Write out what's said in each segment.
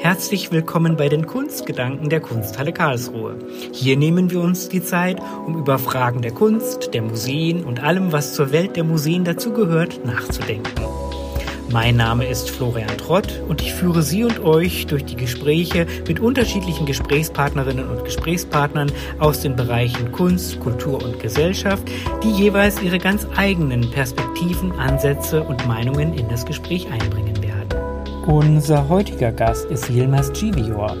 Herzlich willkommen bei den Kunstgedanken der Kunsthalle Karlsruhe. Hier nehmen wir uns die Zeit, um über Fragen der Kunst, der Museen und allem, was zur Welt der Museen dazugehört, nachzudenken. Mein Name ist Florian Trott und ich führe Sie und euch durch die Gespräche mit unterschiedlichen Gesprächspartnerinnen und Gesprächspartnern aus den Bereichen Kunst, Kultur und Gesellschaft, die jeweils ihre ganz eigenen Perspektiven, Ansätze und Meinungen in das Gespräch einbringen. Unser heutiger Gast ist Yilmaz Givior,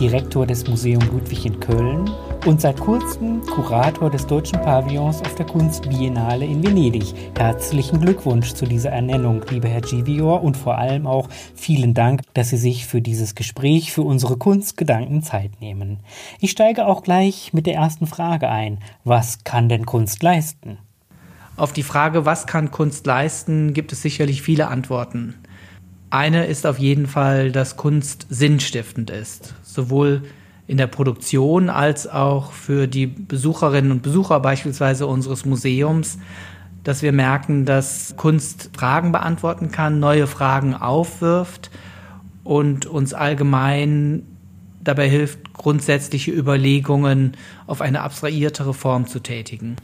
Direktor des Museum Ludwig in Köln und seit kurzem Kurator des deutschen Pavillons auf der Kunstbiennale in Venedig. Herzlichen Glückwunsch zu dieser Ernennung, lieber Herr Givior, und vor allem auch vielen Dank, dass Sie sich für dieses Gespräch, für unsere Kunstgedanken Zeit nehmen. Ich steige auch gleich mit der ersten Frage ein. Was kann denn Kunst leisten? Auf die Frage, was kann Kunst leisten, gibt es sicherlich viele Antworten. Eine ist auf jeden Fall, dass Kunst sinnstiftend ist, sowohl in der Produktion als auch für die Besucherinnen und Besucher beispielsweise unseres Museums, dass wir merken, dass Kunst Fragen beantworten kann, neue Fragen aufwirft und uns allgemein dabei hilft, grundsätzliche Überlegungen auf eine abstrahiertere Form zu tätigen.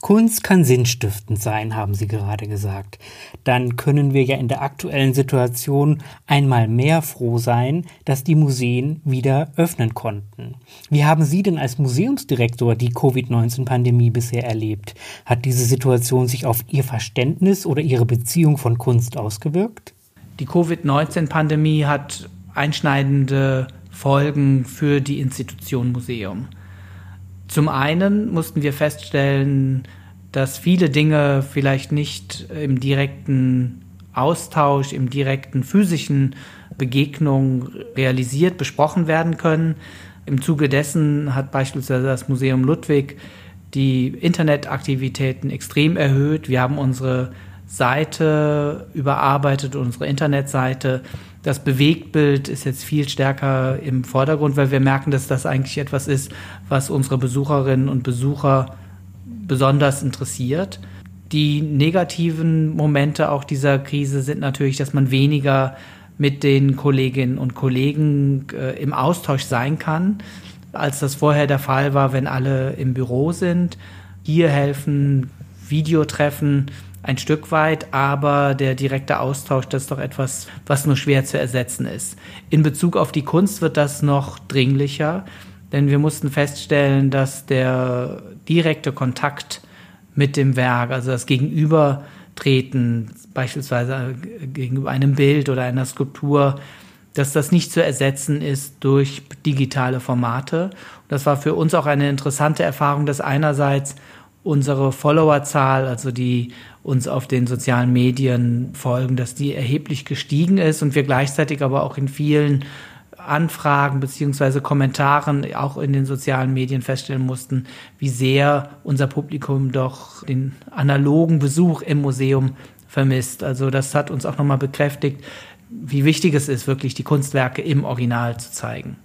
Kunst kann sinnstiftend sein, haben Sie gerade gesagt. Dann können wir ja in der aktuellen Situation einmal mehr froh sein, dass die Museen wieder öffnen konnten. Wie haben Sie denn als Museumsdirektor die Covid-19-Pandemie bisher erlebt? Hat diese Situation sich auf Ihr Verständnis oder Ihre Beziehung von Kunst ausgewirkt? Die Covid-19-Pandemie hat einschneidende Folgen für die Institution Museum. Zum einen mussten wir feststellen, dass viele Dinge vielleicht nicht im direkten Austausch, im direkten physischen Begegnung realisiert, besprochen werden können. Im Zuge dessen hat beispielsweise das Museum Ludwig die Internetaktivitäten extrem erhöht. Wir haben unsere Seite überarbeitet, unsere Internetseite das Bewegtbild ist jetzt viel stärker im Vordergrund, weil wir merken, dass das eigentlich etwas ist, was unsere Besucherinnen und Besucher besonders interessiert. Die negativen Momente auch dieser Krise sind natürlich, dass man weniger mit den Kolleginnen und Kollegen äh, im Austausch sein kann, als das vorher der Fall war, wenn alle im Büro sind. Hier helfen Videotreffen, ein Stück weit, aber der direkte Austausch, das ist doch etwas, was nur schwer zu ersetzen ist. In Bezug auf die Kunst wird das noch dringlicher, denn wir mussten feststellen, dass der direkte Kontakt mit dem Werk, also das Gegenübertreten, beispielsweise gegenüber einem Bild oder einer Skulptur, dass das nicht zu ersetzen ist durch digitale Formate. das war für uns auch eine interessante Erfahrung, dass einerseits unsere Followerzahl, also die uns auf den sozialen Medien folgen, dass die erheblich gestiegen ist und wir gleichzeitig aber auch in vielen Anfragen beziehungsweise Kommentaren auch in den sozialen Medien feststellen mussten, wie sehr unser Publikum doch den analogen Besuch im Museum vermisst. Also das hat uns auch nochmal bekräftigt, wie wichtig es ist, wirklich die Kunstwerke im Original zu zeigen.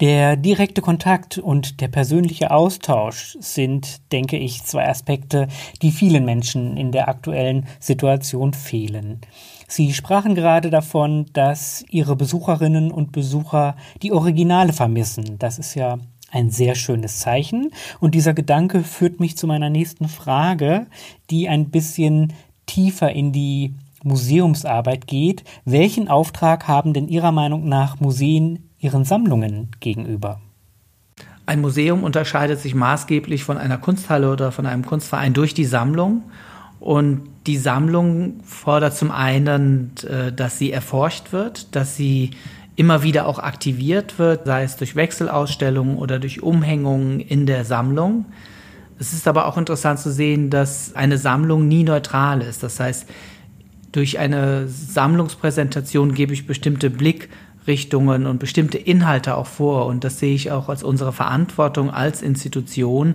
Der direkte Kontakt und der persönliche Austausch sind, denke ich, zwei Aspekte, die vielen Menschen in der aktuellen Situation fehlen. Sie sprachen gerade davon, dass Ihre Besucherinnen und Besucher die Originale vermissen. Das ist ja ein sehr schönes Zeichen. Und dieser Gedanke führt mich zu meiner nächsten Frage, die ein bisschen tiefer in die Museumsarbeit geht. Welchen Auftrag haben denn Ihrer Meinung nach Museen ihren Sammlungen gegenüber? Ein Museum unterscheidet sich maßgeblich von einer Kunsthalle oder von einem Kunstverein durch die Sammlung. Und die Sammlung fordert zum einen, äh, dass sie erforscht wird, dass sie immer wieder auch aktiviert wird, sei es durch Wechselausstellungen oder durch Umhängungen in der Sammlung. Es ist aber auch interessant zu sehen, dass eine Sammlung nie neutral ist. Das heißt, durch eine Sammlungspräsentation gebe ich bestimmte Blick Richtungen und bestimmte Inhalte auch vor. Und das sehe ich auch als unsere Verantwortung als Institution,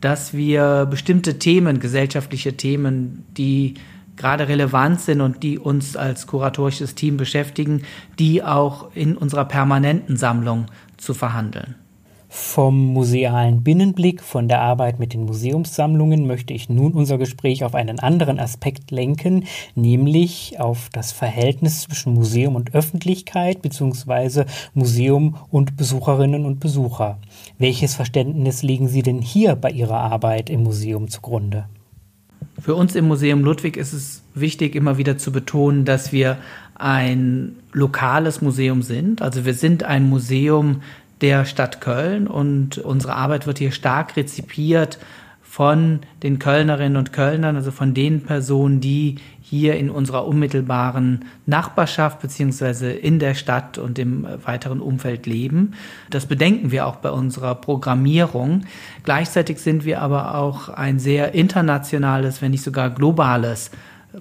dass wir bestimmte Themen, gesellschaftliche Themen, die gerade relevant sind und die uns als kuratorisches Team beschäftigen, die auch in unserer permanenten Sammlung zu verhandeln. Vom musealen Binnenblick, von der Arbeit mit den Museumssammlungen möchte ich nun unser Gespräch auf einen anderen Aspekt lenken, nämlich auf das Verhältnis zwischen Museum und Öffentlichkeit bzw. Museum und Besucherinnen und Besucher. Welches Verständnis legen Sie denn hier bei Ihrer Arbeit im Museum zugrunde? Für uns im Museum Ludwig ist es wichtig, immer wieder zu betonen, dass wir ein lokales Museum sind. Also wir sind ein Museum der Stadt Köln und unsere Arbeit wird hier stark rezipiert von den Kölnerinnen und Kölnern, also von den Personen, die hier in unserer unmittelbaren Nachbarschaft beziehungsweise in der Stadt und im weiteren Umfeld leben. Das bedenken wir auch bei unserer Programmierung. Gleichzeitig sind wir aber auch ein sehr internationales, wenn nicht sogar globales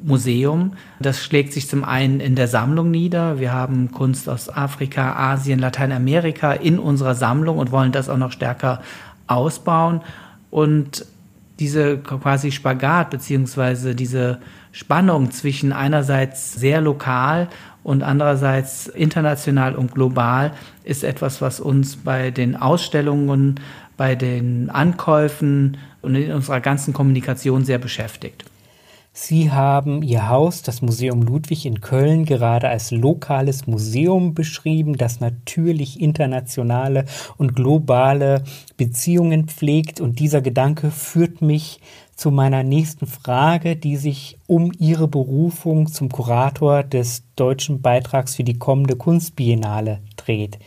Museum. Das schlägt sich zum einen in der Sammlung nieder. Wir haben Kunst aus Afrika, Asien, Lateinamerika in unserer Sammlung und wollen das auch noch stärker ausbauen. Und diese quasi Spagat beziehungsweise diese Spannung zwischen einerseits sehr lokal und andererseits international und global ist etwas, was uns bei den Ausstellungen, bei den Ankäufen und in unserer ganzen Kommunikation sehr beschäftigt. Sie haben Ihr Haus, das Museum Ludwig in Köln, gerade als lokales Museum beschrieben, das natürlich internationale und globale Beziehungen pflegt. Und dieser Gedanke führt mich zu meiner nächsten Frage, die sich um Ihre Berufung zum Kurator des deutschen Beitrags für die kommende Kunstbiennale dreht.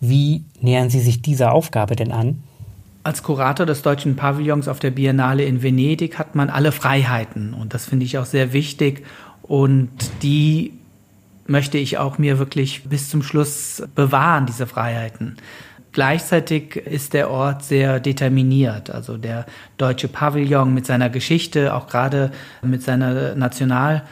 Wie nähern Sie sich dieser Aufgabe denn an? Als Kurator des deutschen Pavillons auf der Biennale in Venedig hat man alle Freiheiten und das finde ich auch sehr wichtig und die möchte ich auch mir wirklich bis zum Schluss bewahren, diese Freiheiten. Gleichzeitig ist der Ort sehr determiniert. Also der deutsche Pavillon mit seiner Geschichte, auch gerade mit seiner National-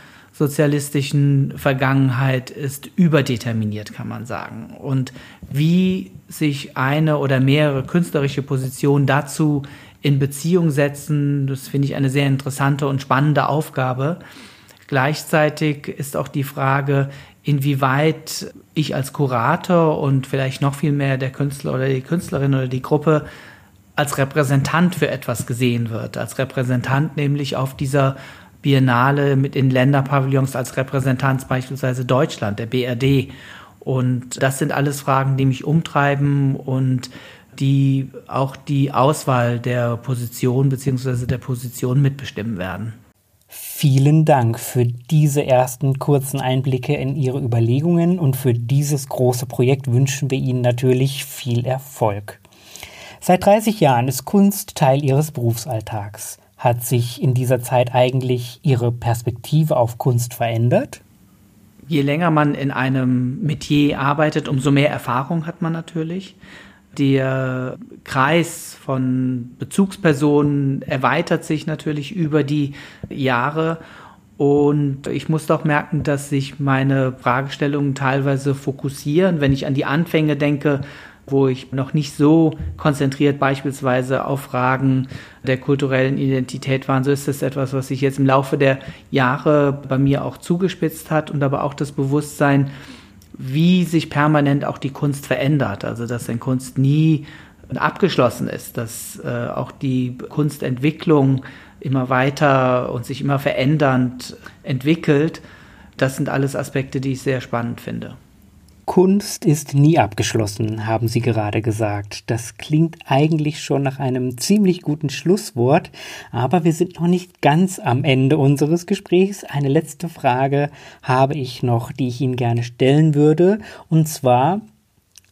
sozialistischen Vergangenheit ist überdeterminiert, kann man sagen. Und wie sich eine oder mehrere künstlerische Positionen dazu in Beziehung setzen, das finde ich eine sehr interessante und spannende Aufgabe. Gleichzeitig ist auch die Frage, inwieweit ich als Kurator und vielleicht noch viel mehr der Künstler oder die Künstlerin oder die Gruppe als Repräsentant für etwas gesehen wird, als Repräsentant nämlich auf dieser Biennale mit in Länderpavillons als Repräsentanz beispielsweise Deutschland, der BRD. Und das sind alles Fragen, die mich umtreiben und die auch die Auswahl der Position bzw. der Position mitbestimmen werden. Vielen Dank für diese ersten kurzen Einblicke in Ihre Überlegungen und für dieses große Projekt wünschen wir Ihnen natürlich viel Erfolg. Seit 30 Jahren ist Kunst Teil Ihres Berufsalltags. Hat sich in dieser Zeit eigentlich Ihre Perspektive auf Kunst verändert? Je länger man in einem Metier arbeitet, umso mehr Erfahrung hat man natürlich. Der Kreis von Bezugspersonen erweitert sich natürlich über die Jahre. Und ich muss doch merken, dass sich meine Fragestellungen teilweise fokussieren. Wenn ich an die Anfänge denke, wo ich noch nicht so konzentriert beispielsweise auf Fragen der kulturellen Identität war. So ist das etwas, was sich jetzt im Laufe der Jahre bei mir auch zugespitzt hat und aber auch das Bewusstsein, wie sich permanent auch die Kunst verändert. Also dass eine Kunst nie abgeschlossen ist, dass äh, auch die Kunstentwicklung immer weiter und sich immer verändernd entwickelt. Das sind alles Aspekte, die ich sehr spannend finde. Kunst ist nie abgeschlossen, haben Sie gerade gesagt. Das klingt eigentlich schon nach einem ziemlich guten Schlusswort, aber wir sind noch nicht ganz am Ende unseres Gesprächs. Eine letzte Frage habe ich noch, die ich Ihnen gerne stellen würde, und zwar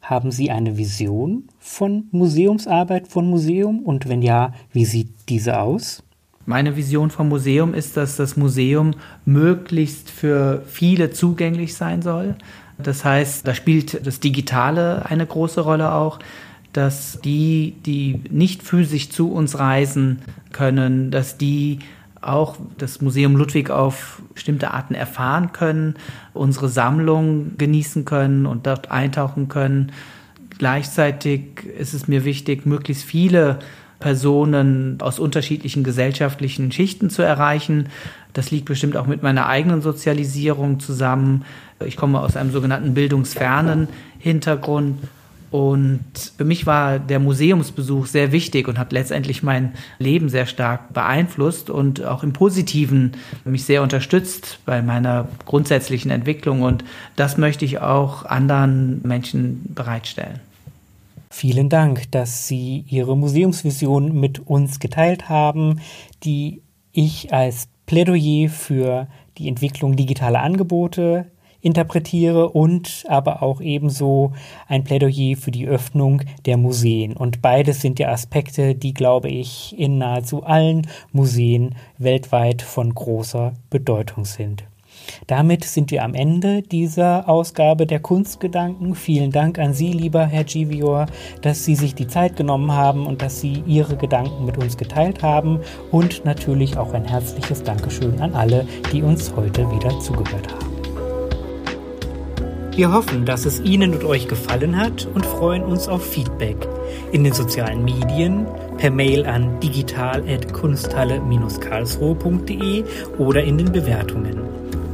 haben Sie eine Vision von Museumsarbeit, von Museum? Und wenn ja, wie sieht diese aus? Meine Vision vom Museum ist, dass das Museum möglichst für viele zugänglich sein soll. Das heißt, da spielt das Digitale eine große Rolle auch, dass die, die nicht physisch zu uns reisen können, dass die auch das Museum Ludwig auf bestimmte Arten erfahren können, unsere Sammlung genießen können und dort eintauchen können. Gleichzeitig ist es mir wichtig, möglichst viele Personen aus unterschiedlichen gesellschaftlichen Schichten zu erreichen. Das liegt bestimmt auch mit meiner eigenen Sozialisierung zusammen. Ich komme aus einem sogenannten bildungsfernen Hintergrund Und für mich war der Museumsbesuch sehr wichtig und hat letztendlich mein Leben sehr stark beeinflusst und auch im Positiven mich sehr unterstützt bei meiner grundsätzlichen Entwicklung. Und das möchte ich auch anderen Menschen bereitstellen. Vielen Dank, dass Sie Ihre Museumsvision mit uns geteilt haben, die ich als Plädoyer für die Entwicklung digitaler Angebote interpretiere und aber auch ebenso ein Plädoyer für die Öffnung der Museen. Und beides sind ja Aspekte, die, glaube ich, in nahezu allen Museen weltweit von großer Bedeutung sind. Damit sind wir am Ende dieser Ausgabe der Kunstgedanken. Vielen Dank an Sie, lieber Herr Givior, dass Sie sich die Zeit genommen haben und dass Sie Ihre Gedanken mit uns geteilt haben. Und natürlich auch ein herzliches Dankeschön an alle, die uns heute wieder zugehört haben. Wir hoffen, dass es Ihnen und euch gefallen hat und freuen uns auf Feedback in den sozialen Medien, per Mail an digital.kunsthalle-karlsruhe.de oder in den Bewertungen.